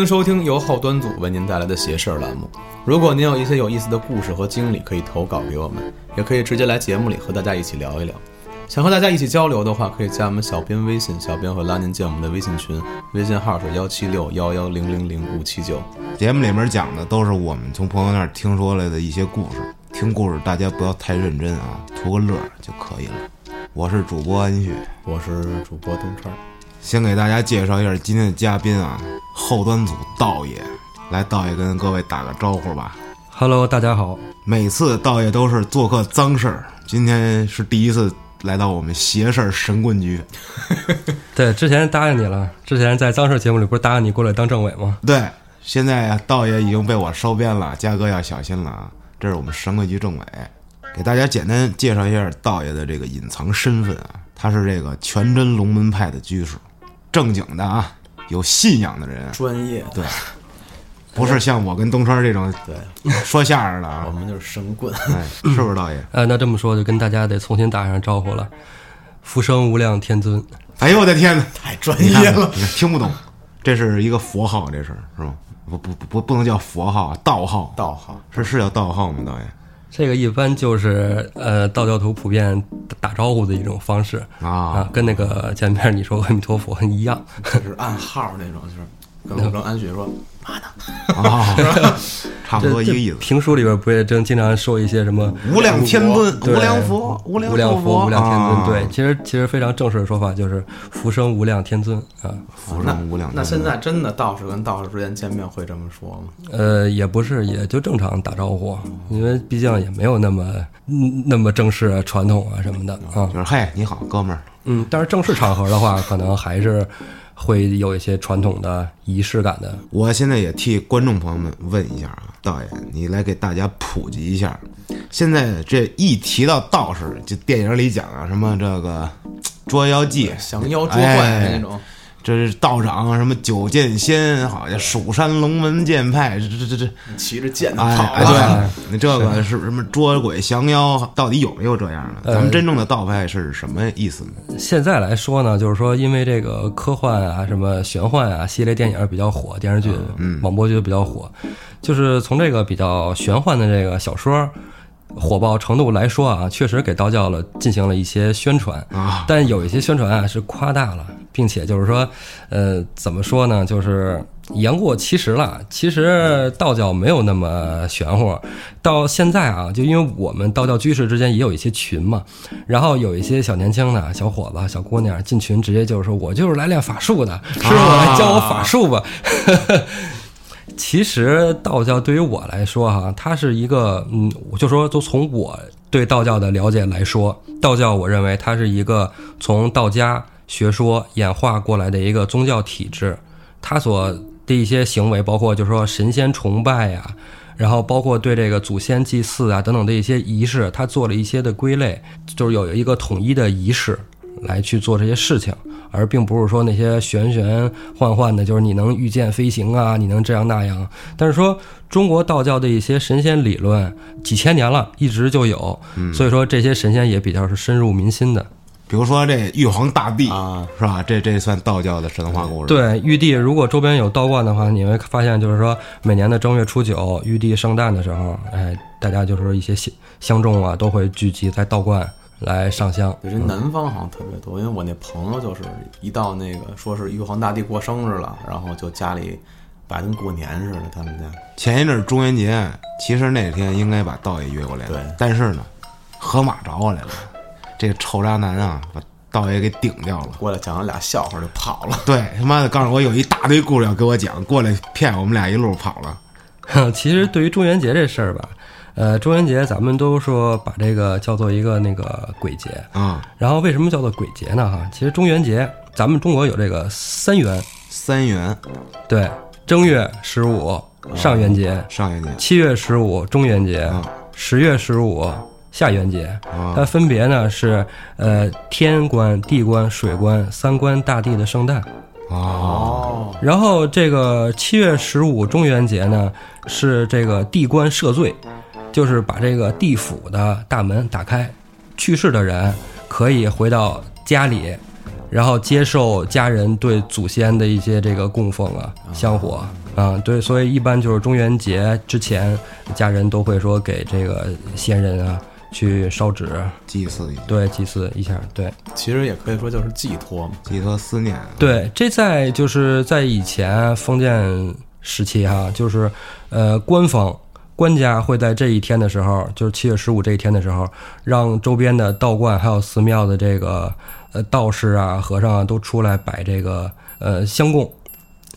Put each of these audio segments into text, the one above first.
欢迎收听由后端组为您带来的“邪事儿”栏目。如果您有一些有意思的故事和经历，可以投稿给我们，也可以直接来节目里和大家一起聊一聊。想和大家一起交流的话，可以加我们小编微信，小编会拉您进我们的微信群，微信号是幺七六幺幺零零零五七九。节目里面讲的都是我们从朋友那儿听说来的一些故事，听故事大家不要太认真啊，图个乐儿就可以了。我是主播安旭，我是主播东川。先给大家介绍一下今天的嘉宾啊，后端组道爷，来，道爷跟各位打个招呼吧。Hello，大家好。每次道爷都是做客脏事儿，今天是第一次来到我们邪事儿神棍局。对，之前答应你了，之前在脏事儿节目里不是答应你过来当政委吗？对，现在啊，道爷已经被我收编了，嘉哥要小心了啊！这是我们神棍局政委，给大家简单介绍一下道爷的这个隐藏身份啊，他是这个全真龙门派的居士，正经的啊，有信仰的人，专业对，不是像我跟东川这种对，说相声的啊，我们就是神棍。哎，是不是道爷？呃，那这么说就跟大家得重新打上招呼了。福生无量天尊，哎呦我的天哪！太专你看业了，你看听不懂，这是一个佛号，这是是吗？不不不不不能叫佛号，道号，道号。是是叫道号吗？道爷？这个一般就是呃道教徒普遍打招呼的一种方式。啊。啊，跟那个见面你说阿弥陀佛一样。就是暗号那种，就是跟我跟安雪说妈的，啊，差不多一个意思。评书里边不也正经常说一些什么无量天尊，无量佛，无量无量佛、无量天尊？啊对，其实其实非常正式的说法就是福生无量天尊啊。福生无量天尊。那现在真的道士跟道士之间见面会这么说吗？呃，也不是，也就正常打招呼，因为毕竟也没有那么嗯那么正式啊、传统啊什么的啊。就是嘿，你好，哥们儿，嗯，但是正式场合的话，可能还是会有一些传统的仪式感的。我现在也替观众朋友们问一下啊，导演，你来给大家普及一下。现在这一提到道士，就电影里讲啊，什么这个《捉妖记》，降妖捉怪哎那种，这是道长什么九剑仙，好像蜀山龙门剑派，这这这这，骑着剑哎跑哎，了。对，你这个是什么捉鬼降妖，到底有没有这样的？咱们真正的道派是什么意思呢？现在来说呢，就是说，因为这个科幻啊、什么玄幻啊系列电影比较火，电视剧、嗯网播剧比较火，就是从这个比较玄幻的这个小说火爆程度来说啊，确实给道教了进行了一些宣传啊，但有一些宣传啊是夸大了，并且就是说，呃，怎么说呢，就是。言过其实了，其实道教没有那么玄乎。到现在啊，就因为我们道教居士之间也有一些群嘛，然后有一些小年轻的小伙子、小姑娘进群，直接就是说我就是来练法术的，师傅来教我法术吧。其实道教对于我来说哈，它是一个嗯，我就说就从我对道教的了解来说，道教我认为它是一个从道家学说演化过来的一个宗教体制，它所的一些行为，包括就是说神仙崇拜呀、然后包括对这个祖先祭祀啊等等的一些仪式，它做了一些的归类，就是有一个统一的仪式。来去做这些事情，而并不是说那些玄玄幻幻的，就是你能御剑飞行啊，你能这样那样。但是说中国道教的一些神仙理论，几千年了，一直就有，所以说这些神仙也比较是深入民心的。比如说这玉皇大帝啊，是吧？这这算道教的神话故事。，对，玉帝如果周边有道观的话，你会发现就是说，每年的正月初九，玉帝圣诞的时候，哎，大家就是说一些香香众啊，都会聚集在道观来上香。对，这南方好像特别多，因为我那朋友就是一到那个说是玉皇大帝过生日了，然后就家里摆跟过年似的，他们家前一阵儿中元节，其实那天应该把道爷约过来的，对但是呢，河马找我来了，这个臭渣男啊，把道爷给顶掉了。过来讲了俩笑话就跑了。对，他妈的告诉我有一大堆故事要给我讲，过来骗我们俩一路跑了。其实对于中元节这事儿吧，呃，中元节咱们都说把这个叫做一个那个鬼节，啊，然后为什么叫做鬼节呢？哈，其实中元节咱们中国有这个三元，三元对，正月十五上元节，上元节七月十五中元节啊，十月十五下元节。啊它分别呢是呃天官、地官、水官三官大帝的圣诞。哦，哦，然后这个七月十五中元节呢是这个地官赦罪，就是把这个地府的大门打开，去世的人可以回到家里，然后接受家人对祖先的一些这个供奉啊、香火啊，对，所以一般就是中元节之前，家人都会说给这个先人啊去烧纸，祭祀一下，对，祭祀一下，对。其实也可以说就是寄托嘛。寄托思念。对，这在就是在以前封建时期哈，就是呃，官方官家会在这一天的时候，就是七月十五这一天的时候，让周边的道观还有寺庙的这个呃道士啊、和尚啊都出来摆这个呃香供，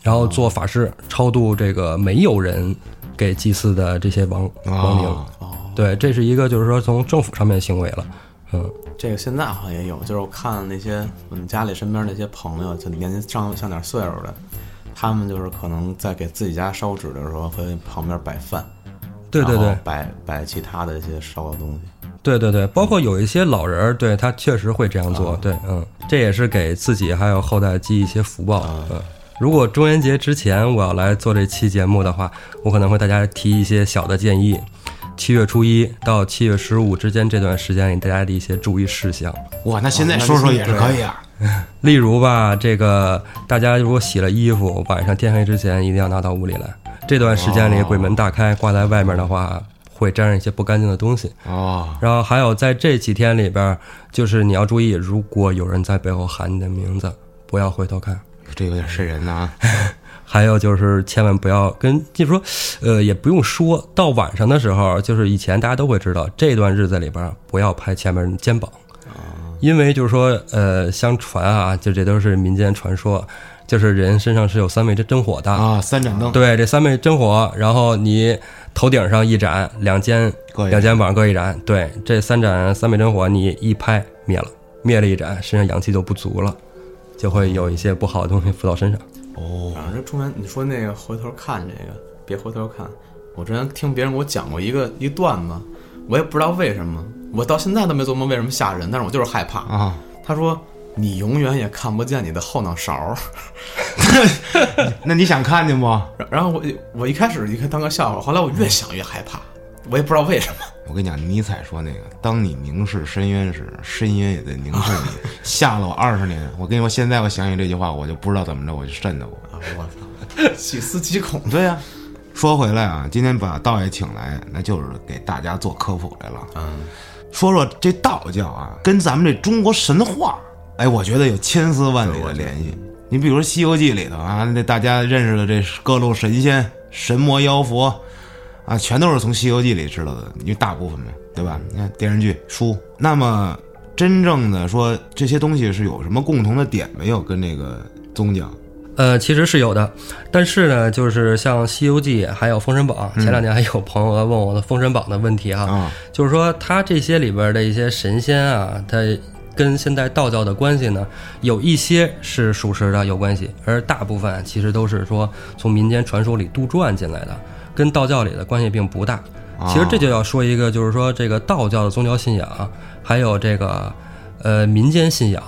然后做法事超度这个没有人给祭祀的这些亡亡灵。哦对，这是一个就是说从政府上面的行为了，嗯。这个现在好像也有，就是我看那些我们家里身边那些朋友，就年纪上上点岁数的，他们就是可能在给自己家烧纸的时候，会旁边摆饭，对对对，摆摆其他的一些烧的东西。对对对，包括有一些老人儿，对他确实会这样做，对，嗯，这也是给自己还有后代积一些福报。嗯，如果中元节之前我要来做这期节目的话，我可能会大家提一些小的建议。七月初一到七月十五之间这段时间里，大家的一些注意事项，哇，那现在说说也是可以啊。例如吧，这个大家如果洗了衣服，晚上天黑之前一定要拿到屋里来。这段时间里，鬼门大开，挂在外面的话，会沾上一些不干净的东西。哦，然后还有在这几天里边儿，就是你要注意，如果有人在背后喊你的名字，不要回头看。这有点瘆人呐。还有就是千万不要跟，就是说，呃，也不用说到晚上的时候，就是以前大家都会知道，这段日子里边儿不要拍前面人肩膀，因为就是说，呃，相传啊，就这都是民间传说，就是人身上是有三昧真真火的，啊，三盏灯，对，这三昧真火，然后你头顶上一盏，两肩两肩膀各一盏，对，这三盏三昧真火你一拍灭了，灭了一盏，身上阳气就不足了，就会有一些不好的东西附到身上。哦，反正中原，你说那个回头看这个，别回头看。我之前听别人给我讲过一个一段子，我也不知道为什么，我到现在都没琢磨为什么吓人，但是我就是害怕。啊，他说你永远也看不见你的后脑勺。那你想看见不？然然后我我一开始一看当个笑话，后来我越想越害怕，我也不知道为什么。我跟你讲，尼采说那个，当你凝视深渊时，深渊也在凝视你。吓了我二十年。我跟你说，现在我想起这句话，我就不知道怎么着，我就瘆得我。啊，我操，细思极恐。对呀、说回来啊，今天把道爷请来，那就是给大家做科普来了。嗯，说说这道教啊，跟咱们这中国神话，哎，我觉得有千丝万缕的联系。你比如说《西游记》里头啊，那大家认识的这各路神仙、神魔妖佛啊，全都是从《西游记》里知道的，因为大部分嘛，对吧？你看电视剧、书，那么真正的说这些东西是有什么共同的点没有？跟那个宗教呃，其实是有的，但是呢，就是像《西游记》还有《封神榜》，前两年还有朋友来问我的《封神榜》的问题哈，啊，就是说它这些里边的一些神仙啊，它跟现代道教的关系呢，有一些是属实的有关系，而大部分其实都是说从民间传说里杜撰进来的，跟道教里的关系并不大。其实这就要说一个，就是说这个道教的宗教信仰，还有这个呃民间信仰，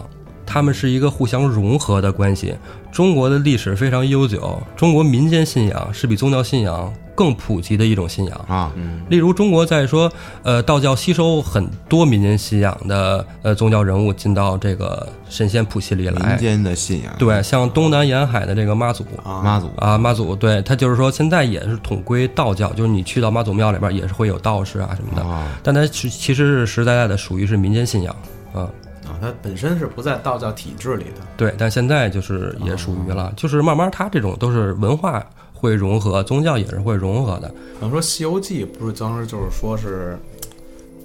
他们是一个互相融合的关系。中国的历史非常悠久，中国民间信仰是比宗教信仰更普及的一种信仰。啊，例如，中国在说，呃，道教吸收很多民间信仰的呃宗教人物进到这个神仙谱系里来。民。间的信仰，对，像东南沿海的这个妈祖。啊。妈祖。啊，妈祖，对他就是说现在也是统归道教，就是你去到妈祖庙里边也是会有道士啊什么的，啊，但它其其实是实实在在的属于是民间信仰啊。啊，它本身是不在道教体制里的。对，但现在就是也属于了，就是慢慢它这种都是文化会融合，宗教也是会融合的。我说《西游记》不是当时就是说是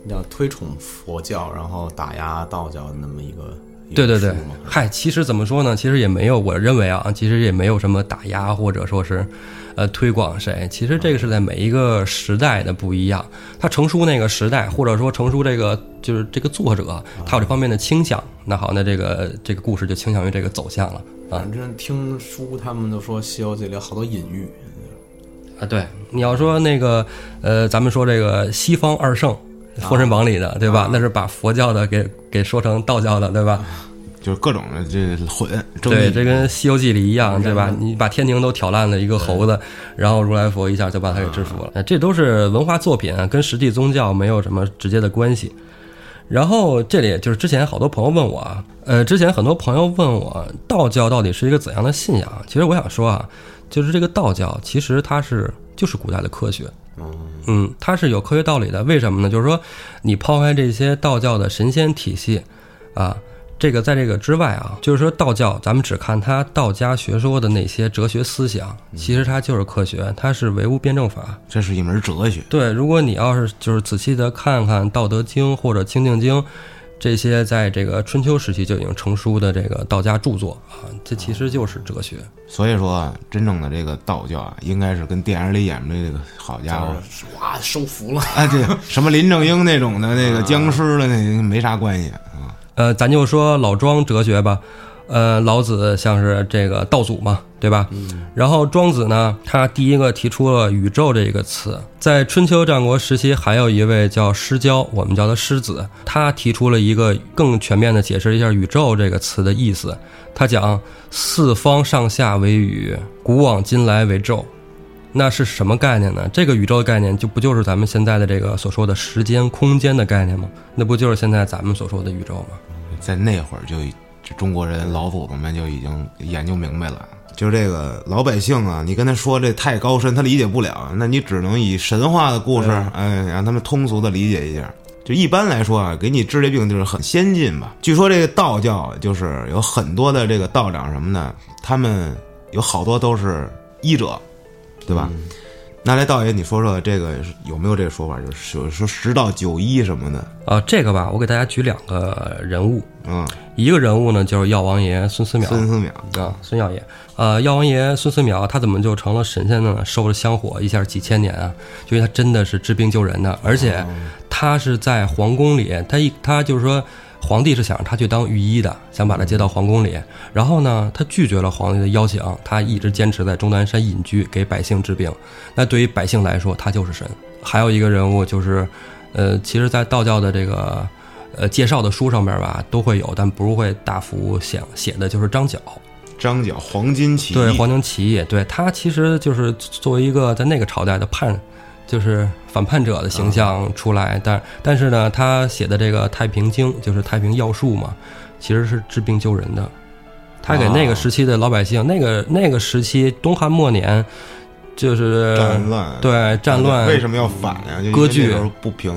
要推崇佛教，然后打压道教那么一个对对对，嗨，其实怎么说呢？其实也没有，我认为啊，其实也没有什么打压或者说是，呃，推广谁。其实这个是在每一个时代的不一样，他成书那个时代，或者说成书这个就是这个作者，他有这方面的倾向。那好，那这个这个故事就倾向于这个走向了啊反正听书他们都说《西游记》里好多隐喻，啊！对，你要说那个呃，咱们说这个西方二圣。《封神榜》里的，对吧？那是把佛教的给给说成道教的，对吧？就是各种的这混对，这跟《西游记》里一样，对吧？你把天庭都挑烂了一个猴子，然后如来佛一下就把他给制服了。这都是文化作品啊，跟实际宗教没有什么直接的关系。然后这里就是之前好多朋友问我啊，呃，之前很多朋友问我道教到底是一个怎样的信仰？其实我想说啊，就是这个道教其实它是就是古代的科学，嗯，它是有科学道理的。为什么呢？就是说你抛开这些道教的神仙体系啊，这个在这个之外啊，就是说道教咱们只看他道家学说的那些哲学思想，其实它就是科学，它是唯物辩证法。这是一门哲学。对，如果你要是就是仔细的看看《道德经》或者《清净经》，这些在这个春秋时期就已经成书的这个道家著作啊，这其实就是哲学。所以说啊，真正的这个道教啊，应该是跟电影里演的这个好家伙，哇，收服了。啊，对，什么林正英那种的那个僵尸的那没啥关系啊。呃，咱就说老庄哲学吧，呃，老子像是这个道祖嘛，对吧？然后庄子呢，他第一个提出了宇宙这个词。在春秋战国时期，还有一位叫师交，我们叫他师子，他提出了一个更全面的解释一下宇宙这个词的意思。他讲四方上下为宇，古往今来为宙。那是什么概念呢？这个宇宙的概念就不就是咱们现在的这个所说的时间、空间的概念吗？那不就是现在咱们所说的宇宙吗？在那会儿就这中国人老祖宗们就已经研究明白了，就是这个老百姓啊，你跟他说这太高深，他理解不了，那你只能以神话的故事，哎，让他们通俗的理解一下。就一般来说啊，给你治这病就是很先进吧。据说这个道教就是有很多的这个道长什么的，他们有好多都是医者，对吧？那来道爷，你说说这个有没有这个说法？就是有说十到九一什么的，啊，这个吧，我给大家举两个人物，嗯，一个人物呢就是药王爷孙思邈，孙思邈，啊，孙药爷，呃，药王爷孙思邈他怎么就成了神仙呢？收了香火一下几千年啊，就因为他真的是治病救人的，而且他是在皇宫里，他一他就是说。皇帝是想让他去当御医的，想把他接到皇宫里。然后呢，他拒绝了皇帝的邀请，他一直坚持在终南山隐居，给百姓治病。那对于百姓来说，他就是神。还有一个人物就是，呃，其实，在道教的这个呃介绍的书上面吧，都会有，但不会大幅写写的，就是张角。张角黄巾起义，对，黄巾起义，对他其实就是作为一个在那个朝代的叛，就是反叛者的形象出来。但但是呢，他写的这个《太平经》就是太平要术嘛，其实是治病救人的。他给那个时期的老百姓，那个那个时期东汉末年，就是战乱，对战乱为什么要反呀？割据不平，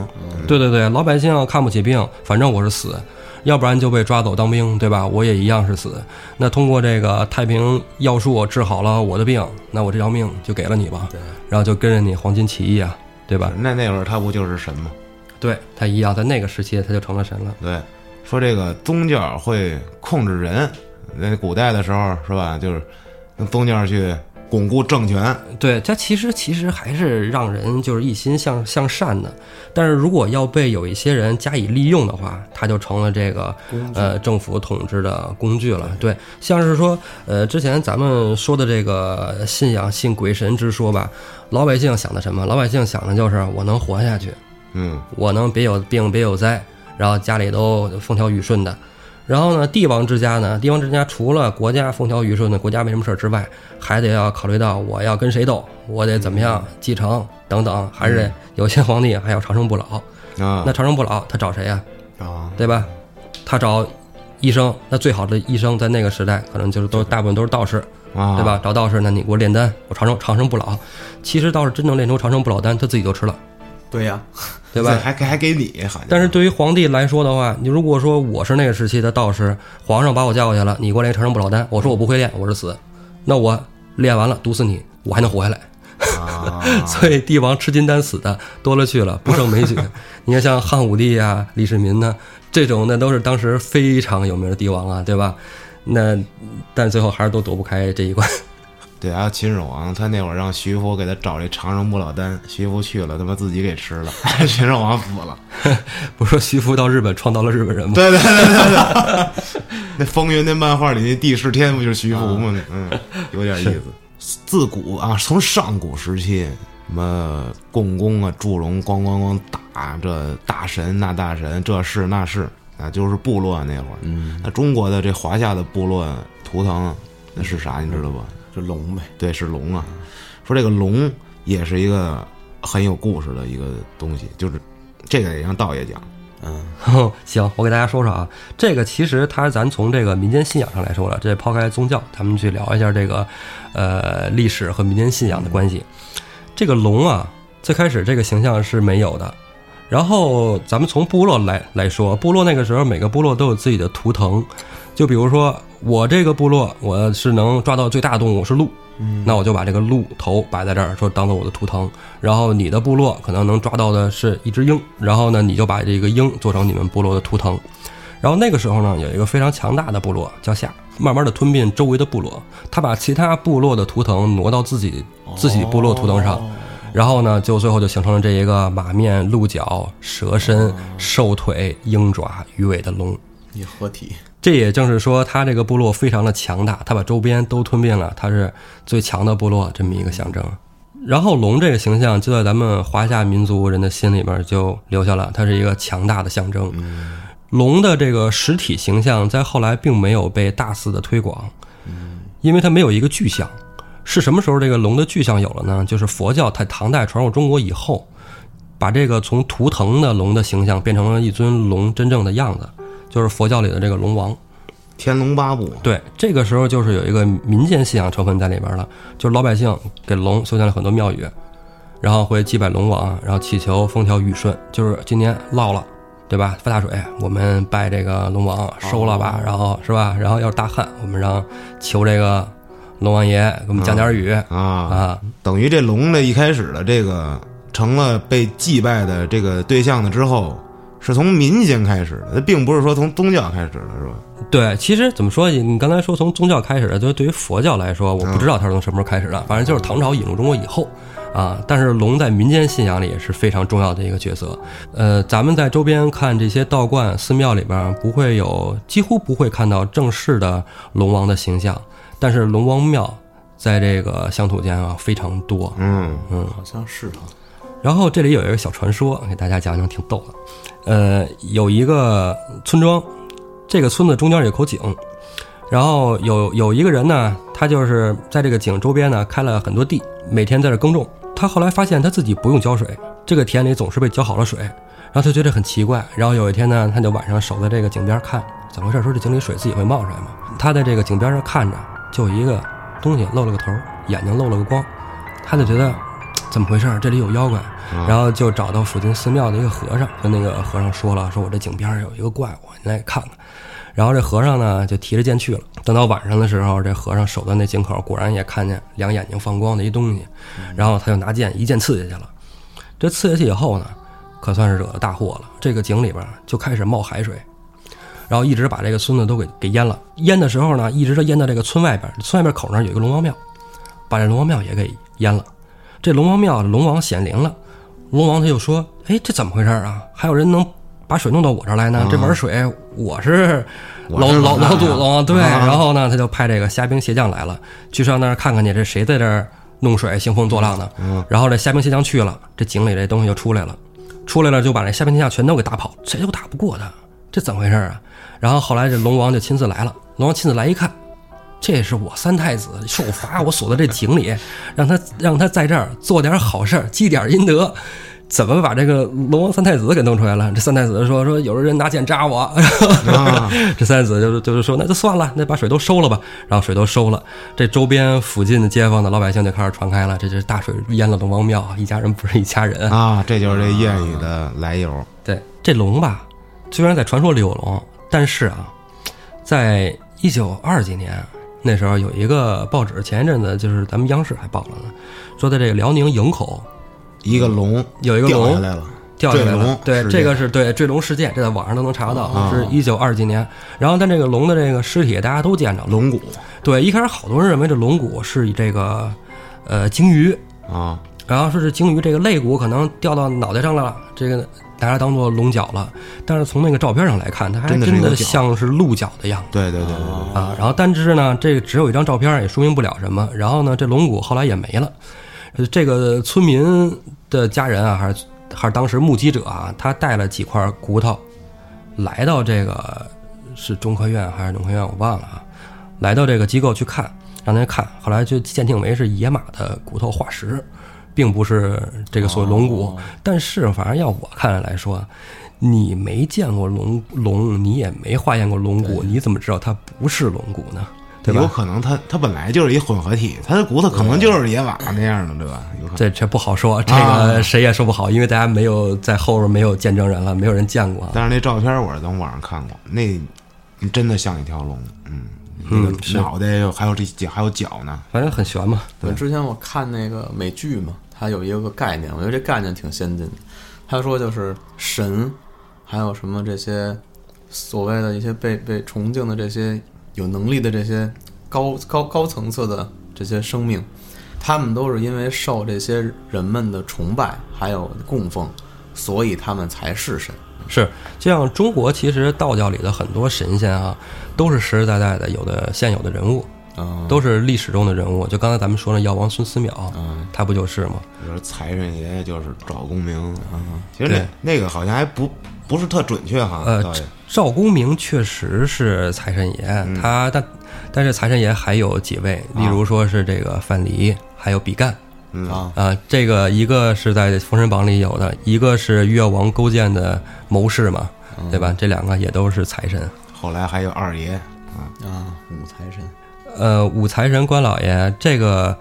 对对对，老百姓看不起病，反正我是死，要不然就被抓走当兵，对吧？我也一样是死。那通过这个太平药术治好了我的病，那我这条命就给了你吧。然后就跟着你黄巾起义啊，对吧？那那会儿他不就是神吗？对他一样，在那个时期他就成了神了。对，说这个宗教会控制人，那古代的时候是吧？就是用宗教去巩固政权，对，它其实其实还是让人就是一心向向善的，但是如果要被有一些人加以利用的话，它就成了这个呃政府统治的工具了。对，像是说呃之前咱们说的这个信仰信鬼神之说吧，老百姓想的什么？老百姓想的就是我能活下去，嗯，我能别有病别有灾，然后家里都风调雨顺的。然后呢，帝王之家呢，帝王之家除了国家风调雨顺的国家没什么事儿之外，还得要考虑到我要跟谁斗，我得怎么样继承等等，还是有些皇帝还要长生不老。啊那长生不老，他找谁呀、啊，对吧？他找医生，那最好的医生在那个时代可能就是都大部分都是道士，啊，对吧？找道士，那你给我炼丹，我长生长生不老。其实道士真正炼出长生不老丹，他自己就吃了，对呀，对吧？还给还给你，好像，但是对于皇帝来说的话，你如果说我是那个时期的道士，皇上把我叫过去了，你给我炼长生不老丹，我说我不会练，我是死，那我练完了毒死你，我还能活下来。啊，所以帝王吃金丹死的多了去了，不胜枚举。你看像汉武帝啊、李世民呢，这种那都是当时非常有名的帝王啊，对吧？那但最后还是都躲不开这一关。对还有，秦始皇他那会儿让徐福给他找这长生不老丹，徐福去了，他妈自己给吃了，秦始皇死了。不是说徐福到日本创造了日本人吗？对对对对对，那风云那漫画里那帝释天不就是徐福吗？嗯，有点意思。自古啊，从上古时期，什么共工啊、祝融，咣咣咣打这大神那大神，这是那是啊，就是部落那会儿。嗯，那中国的这华夏的部落图腾，那是啥？你知道不？就龙呗，对，是龙啊。说这个龙也是一个很有故事的一个东西，就是这个也让道爷讲。嗯，行，我给大家说说啊，这个其实它咱从这个民间信仰上来说了，这抛开宗教，咱们去聊一下这个呃历史和民间信仰的关系。这个龙啊，最开始这个形象是没有的，然后咱们从部落来来说，部落那个时候每个部落都有自己的图腾，就比如说我这个部落我是能抓到最大动物是鹿，那我就把这个鹿头摆在这儿，说当做我的图腾。然后你的部落可能能抓到的是一只鹰，然后呢，你就把这个鹰做成你们部落的图腾。然后那个时候呢，有一个非常强大的部落叫夏，慢慢的吞并周围的部落，他把其他部落的图腾挪到自己自己部落图腾上，然后呢，就最后就形成了这一个马面、鹿角、蛇身、兽腿、鹰爪、鱼尾的龙。一合体，这也正是说，他这个部落非常的强大，他把周边都吞并了，他是最强的部落这么一个象征。然后龙这个形象就在咱们华夏民族人的心里边就留下了，它是一个强大的象征。龙的这个实体形象在后来并没有被大肆的推广，因为它没有一个具象。是什么时候这个龙的具象有了呢？就是佛教在唐代传入中国以后，把这个从图腾的龙的形象变成了一尊龙真正的样子，就是佛教里的这个龙王。天龙八部，对，这个时候就是有一个民间信仰成分在里边了，就是老百姓给龙修建了很多庙宇，然后会祭拜龙王，然后祈求风调雨顺，就是今年涝了，对吧？发大水，我们拜这个龙王收了吧，然后是吧？然后要是大旱，我们让求这个龙王爷给我们降点雨啊，啊。等于这龙呢一开始的这个成了被祭拜的这个对象了之后，是从民间开始的，它并不是说从宗教开始的，是吧？对，其实怎么说？你刚才说从宗教开始的，就是对于佛教来说，我不知道它是从什么时候开始的，反正就是唐朝引入中国以后啊。但是龙在民间信仰里也是非常重要的一个角色。呃，咱们在周边看这些道观、寺庙里边，不会有几乎不会看到正式的龙王的形象，但是龙王庙在这个乡土间啊非常多。嗯嗯，好像是哈。然后这里有一个小传说，给大家讲讲，挺逗的。呃，有一个村庄，这个村子中间有口井，然后有有一个人呢，他就是在这个井周边呢开了很多地，每天在这耕种。他后来发现他自己不用浇水，这个田里总是被浇好了水，然后他觉得很奇怪。然后有一天呢，他就晚上守在这个井边看，怎么回事？说这井里水自己会冒出来吗？他在这个井边上看着，就有一个东西露了个头，眼睛露了个光，他就觉得怎么回事？这里有妖怪。然后就找到附近寺庙的一个和尚，跟那个和尚说了，说我这井边有一个怪物，你来看看。然后这和尚呢就提着剑去了。等到晚上的时候，这和尚守在那井口，果然也看见两眼睛放光的一东西，然后他就拿剑一剑刺下去了。这刺下去以后呢，可算是惹了大祸了。这个井里边就开始冒海水，然后一直把这个村子都给给淹了。淹的时候呢，一直都淹到这个村外边，村外边口那儿有一个龙王庙，把这龙王庙也给淹了。这龙王庙龙王显灵了。龙王他就说：“哎，这怎么回事啊？还有人能把水弄到我这儿来呢？这碗水我是老老老祖宗，对。然后呢，他就派这个虾兵蟹将来了，去上那儿看看去，这谁在这儿弄水兴风作浪呢？然后这虾兵蟹将去了，这井里这东西就出来了，出来了就把这虾兵蟹将全都给打跑，谁都打不过他，这怎么回事啊？然后后来这龙王就亲自来了，龙王亲自来一看。”这是我三太子受罚，我锁在这井里，让他让他在这儿做点好事儿，积点阴德。怎么把这个龙王三太子给弄出来了？这三太子说说有人拿剑扎我，这三太子就就是说那就算了，那把水都收了吧。然后水都收了，这周边附近的街坊的老百姓就开始传开了，这就是大水淹了龙王庙，一家人不是一家人啊！这就是这谚语的来由。对，这龙吧，虽然在传说里有龙，但是啊，在一九二几年。那时候有一个报纸，前一阵子就是咱们央视还报了呢，说在这个辽宁营口，一个龙有一个龙掉下来了，掉下来了坠龙。对，这个是对坠龙事件，这在网上都能查到，啊是一九二几年。然后但这个龙的这个尸体大家都见着了，龙骨对，一开始好多人认为这龙骨是以这个呃鲸鱼，啊，然后说是鲸鱼这个肋骨可能掉到脑袋上了，这个大家当做龙角了。但是从那个照片上来看，它还真的像是鹿角的样子。对对对啊，然后但是呢，这个只有一张照片，也说明不了什么。然后呢，这龙骨后来也没了。呃这个村民的家人啊，还是还是当时目击者啊，他带了几块骨头，来到这个是中科院还是农科院，我忘了啊。来到这个机构去看，让他看，后来就鉴定为是野马的骨头化石。并不是这个所谓龙骨。哦但是反正要我看来说，你没见过龙龙，你也没化验过龙骨，你怎么知道它不是龙骨呢？对吧？有可能它它本来就是一混合体，它的骨头可能就是野瓦那样的，对吧？有可能。这这不好说，这啊个谁也说不好，因为大家没有在后边没有见证人了，没有人见过。但是那照片我是从网上看过，那真的像一条龙，嗯，那个嗯脑袋还有这还有脚呢，反正很悬嘛。对，之前我看那个美剧嘛，他有一个概念，我觉得这概念挺先进的。他说就是神，还有什么这些所谓的一些被被崇敬的这些有能力的这些高高高层次的这些生命，他们都是因为受这些人们的崇拜还有供奉，所以他们才是神。是，就像中国其实道教里的很多神仙啊，都是实实在在的有的现有的人物，嗯，都是历史中的人物。就刚才咱们说的药王孙思邈，嗯他不就是吗？比如说财神爷就是赵公明，啊，其实那那个好像还不不是特准确哈，呃，赵公明确实是财神爷，他但但是财神爷还有几位，例如说是这个范蠡，还有比干。嗯。啊，啊，这个一个是在《封神榜》里有的，一个是越王勾践的谋士嘛，对吧？这两个也都是财神。后来还有二爷啊，啊，五财神，呃，五财神关老爷，这个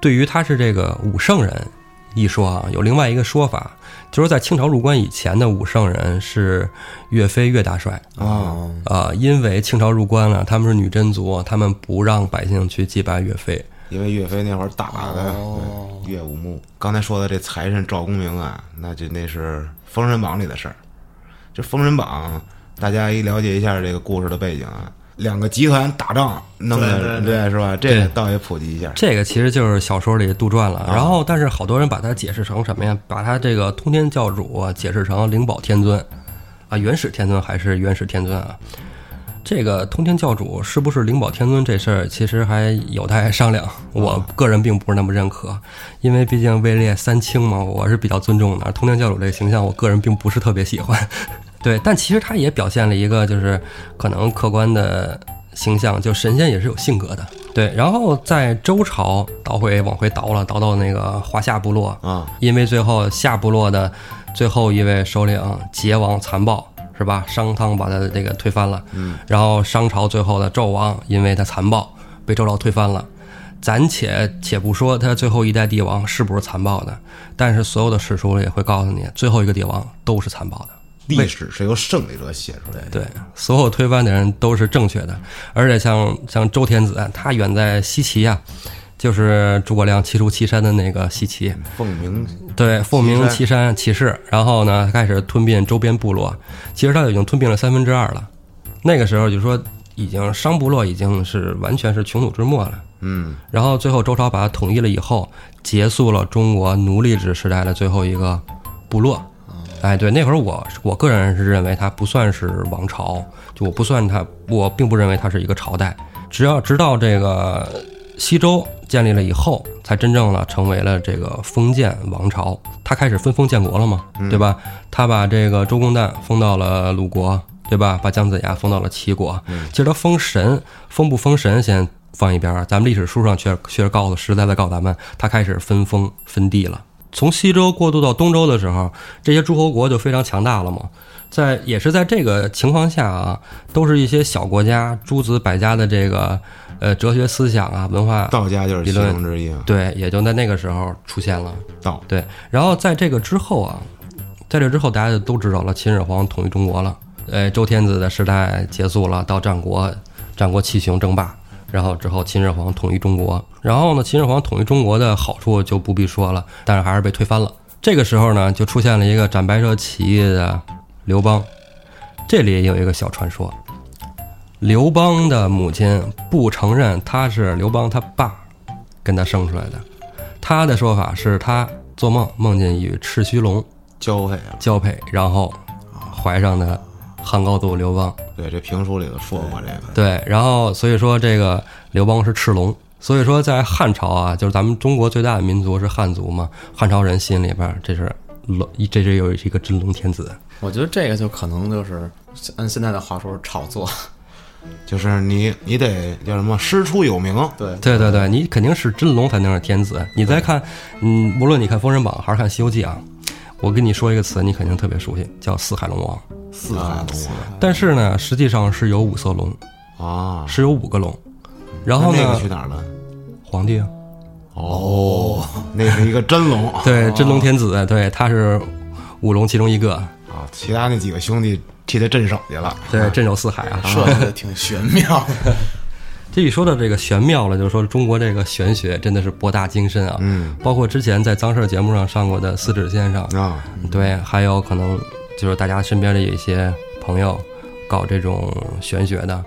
对于他是这个武圣人一说啊，有另外一个说法，就是在清朝入关以前的武圣人是岳飞岳大帅哦，啊、因为清朝入关了，他们是女真族，他们不让百姓去祭拜岳飞。因为岳飞那会儿打的哦岳武穆。刚才说的这财神赵公明啊，那就那是《封神榜》里的事儿。这《封神榜》，大家一了解一下这个故事的背景啊，两个集团打仗弄的，对对是吧？这个倒也普及一下。这个其实就是小说里杜撰了，然后但是好多人把它解释成什么呀？把它这个通天教主啊解释成灵宝天尊，啊，元始天尊还是元始天尊啊？这个通天教主是不是灵宝天尊这事儿，其实还有待商量。我个人并不是那么认可，因为毕竟位列三清嘛，我是比较尊重的。通天教主这个形象，我个人并不是特别喜欢。对，但其实他也表现了一个就是可能客观的形象，就神仙也是有性格的。对，然后在周朝倒回往回倒了，倒到那个华夏部落，啊，因为最后夏部落的最后一位首领桀王残暴，是吧？商汤把他的这个推翻了，嗯，然后商朝最后的纣王，因为他残暴被周朝推翻了。暂且且不说他最后一代帝王是不是残暴的，但是所有的史书也会告诉你，最后一个帝王都是残暴的。历史是由胜利者写出来的。对，所有推翻的人都是正确的，而且像像周天子，他远在西岐呀、就是诸葛亮七出祁山的那个西岐，凤鸣对，凤鸣岐岐山起事，然后呢，开始吞并周边部落。其实他已经吞并了三分之二了。那个时候就说，已经商部落已经是完全是穷途之末了。嗯，然后最后周朝把它统一了以后，结束了中国奴隶制时代的最后一个部落。哎，对，那会儿我我个人是认为它不算是王朝，就我不算它，我并不认为它是一个朝代。只要直到这个西周建立了以后，才真正的成为了这个封建王朝。他开始分封建国了嘛，对吧？他把这个周公旦封到了鲁国，对吧？把姜子牙封到了齐国。其实他封神，封不封神先放一边儿，咱们历史书上确确实告诉实在的告诉咱们，他开始分封分地了。从西周过渡到东周的时候，这些诸侯国就非常强大了嘛。在也是在这个情况下啊，都是一些小国家诸子百家的这个呃哲学思想啊、文化道家就是其中之一啊。对，也就在那个时候出现了。道对，然后在这个之后啊，在这之后大家就都知道了，秦始皇统一中国了，呃，周天子的时代结束了，到战国，战国七雄争霸，然后之后秦始皇统一中国，然后呢，秦始皇统一中国的好处就不必说了，但是还是被推翻了。这个时候呢，就出现了一个斩白蛇起义的刘邦，这里也有一个小传说。刘邦的母亲不承认他是刘邦他爸跟他生出来的，他的说法是他做梦梦见与赤须龙交配了。交配，然后怀上的汉高祖刘邦。对，这评书里头说过这个。对，然后所以说这个刘邦是赤龙，所以说在汉朝啊，就是咱们中国最大的民族是汉族嘛，汉朝人心里边儿这是龙，这是有一个真龙天子。我觉得这个就可能就是按现在的话说是炒作，就是你你得叫什么师出有名，对对对对，你肯定是真龙才能是天子。你再看，嗯，无论你看《封神榜》还是看《西游记》啊，我跟你说一个词，你肯定特别熟悉，叫四海龙王。四海龙但是呢，实际上是有五色龙，啊。是有五个龙。然后那个去，哪儿了？皇帝啊，哦，那是一个真龙。对，真龙天子，对，他是五龙其中一个，啊，其他那几个兄弟替他镇守去了。对，镇守四海啊。设计的挺玄妙的。这一说到这个玄妙了，就是说中国这个玄学真的是博大精深啊。嗯包括之前在脏事儿节目上上过的四指先生，啊，对，还有可能就是大家身边的有一些朋友搞这种玄学的，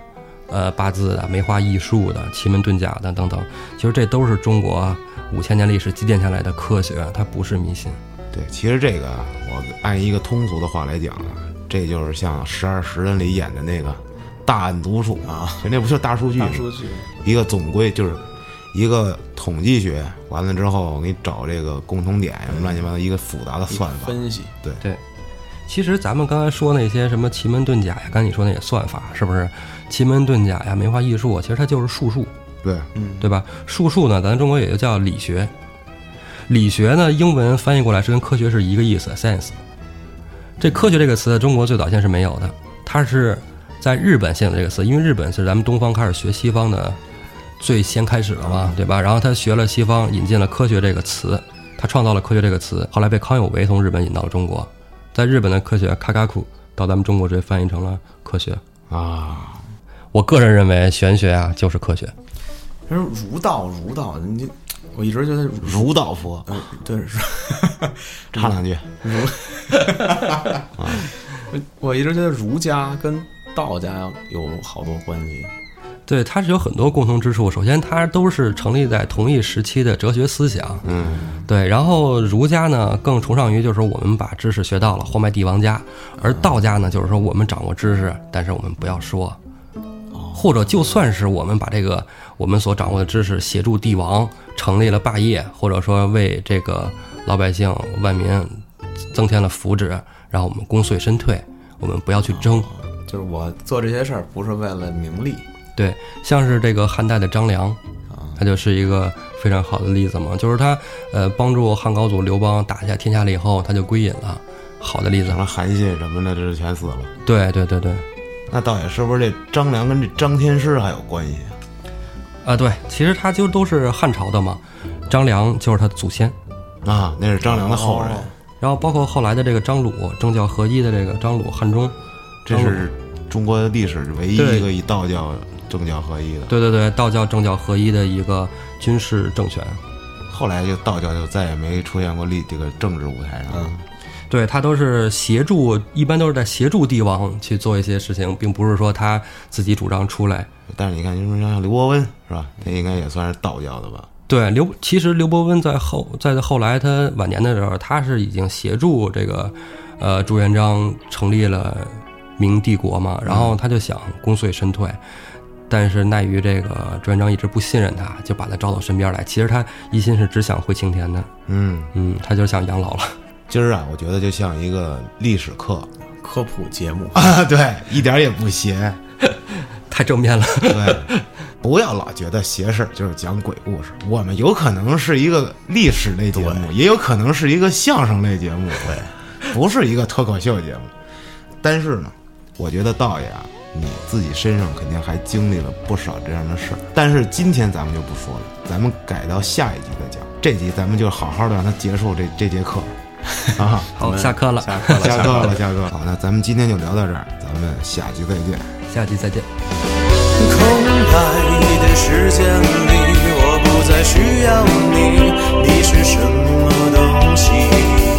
呃，八字的、梅花易数的、奇门遁甲的等等，其实这都是中国五千年历史积淀下来的科学，它不是迷信。对，其实这个啊我按一个通俗的话来讲啊，这就是像《十二时辰》里演的那个大案读数啊，那不就大数据吗大？数据，一个总归就是一个统计学，完了之后我给你找这个共同点，什么乱七八糟一个复杂的算法。分析，对对，其实咱们刚才说那些什么奇门遁甲呀，刚才你说那些算法，是不是？奇门遁甲呀、梅花易数啊，其实它就是术数。对，嗯，对吧？术数呢，咱中国也就叫理学。理学呢，英文翻译过来是跟科学是一个意思，science。这科学这个词在，中国最早先是没有的，它是在日本现有的这个词，因为日本是咱们东方开始学西方的最先开始的嘛，对吧？然后他学了西方，引进了科学这个词，他创造了科学这个词，后来被康有为从日本引到了中国，在日本的科学卡卡库到咱们中国直接翻译成了科学。啊，我个人认为玄学啊就是科学。他说儒道，儒道，你我一直觉得儒，道佛，嗯，对，是 唱两句儒。我一直觉得儒家跟道家有好多关系。对，它是有很多共同之处。首先，它都是成立在同一时期的哲学思想。嗯，对，然后儒家呢更崇尚于就是说我们把知识学到了，货卖帝王家；而道家呢就是说我们掌握知识，但是我们不要说，或者就算是我们把这个我们所掌握的知识协助帝王成立了霸业，或者说为这个老百姓万民增添了福祉，然后我们功遂身退，我们不要去争。就是我做这些事儿不是为了名利，对，像是这个汉代的张良，他就是一个非常好的例子嘛。就是他呃帮助汉高祖刘邦打下天下了以后，他就归隐了，好的例子什。么韩信什么的，这是全死了。对对对对，那倒也是不是这张良跟这张天师还有关系？啊啊对，其实他就都是汉朝的嘛，张良就是他的祖先，啊，那是张良的后人，哦然后包括后来的这个张鲁，政教合一的这个张鲁汉中，这是中国历史唯一一个以道教政教合一的。对对对，道教政教合一的一个军事政权。后来就道教就再也没出现过立这个政治舞台上。嗯，对他都是协助，一般都是在协助帝王去做一些事情，并不是说他自己主张出来。但是你看，就是像刘伯温是吧？他应该也算是道教的吧？对刘，其实刘伯温在后在后来他晚年的时候，他是已经协助这个，呃朱元璋成立了明帝国嘛，然后他就想功遂身退，但是奈于这个朱元璋一直不信任他，就把他招到身边来。其实他一心是只想回青田的，嗯，嗯，他就想养老了。今儿啊，我觉得就像一个历史课科普节目，啊，对，一点也不邪。太正面了，对，不要老觉得邪事儿就是讲鬼故事。我们有可能是一个历史类节目，也有可能是一个相声类节目，对，不是一个脱口秀节目。但是呢，我觉得道爷啊，你自己身上肯定还经历了不少这样的事儿。但是今天咱们就不说了，咱们改到下一集再讲。这集咱们就好好的让它结束这这节课 啊。好，下课了，下课了，下课课了，下课了。好，那咱们今天就聊到这儿，咱们下集再见。下期再见。空白的时间里，我不再需要你，你是什么东西？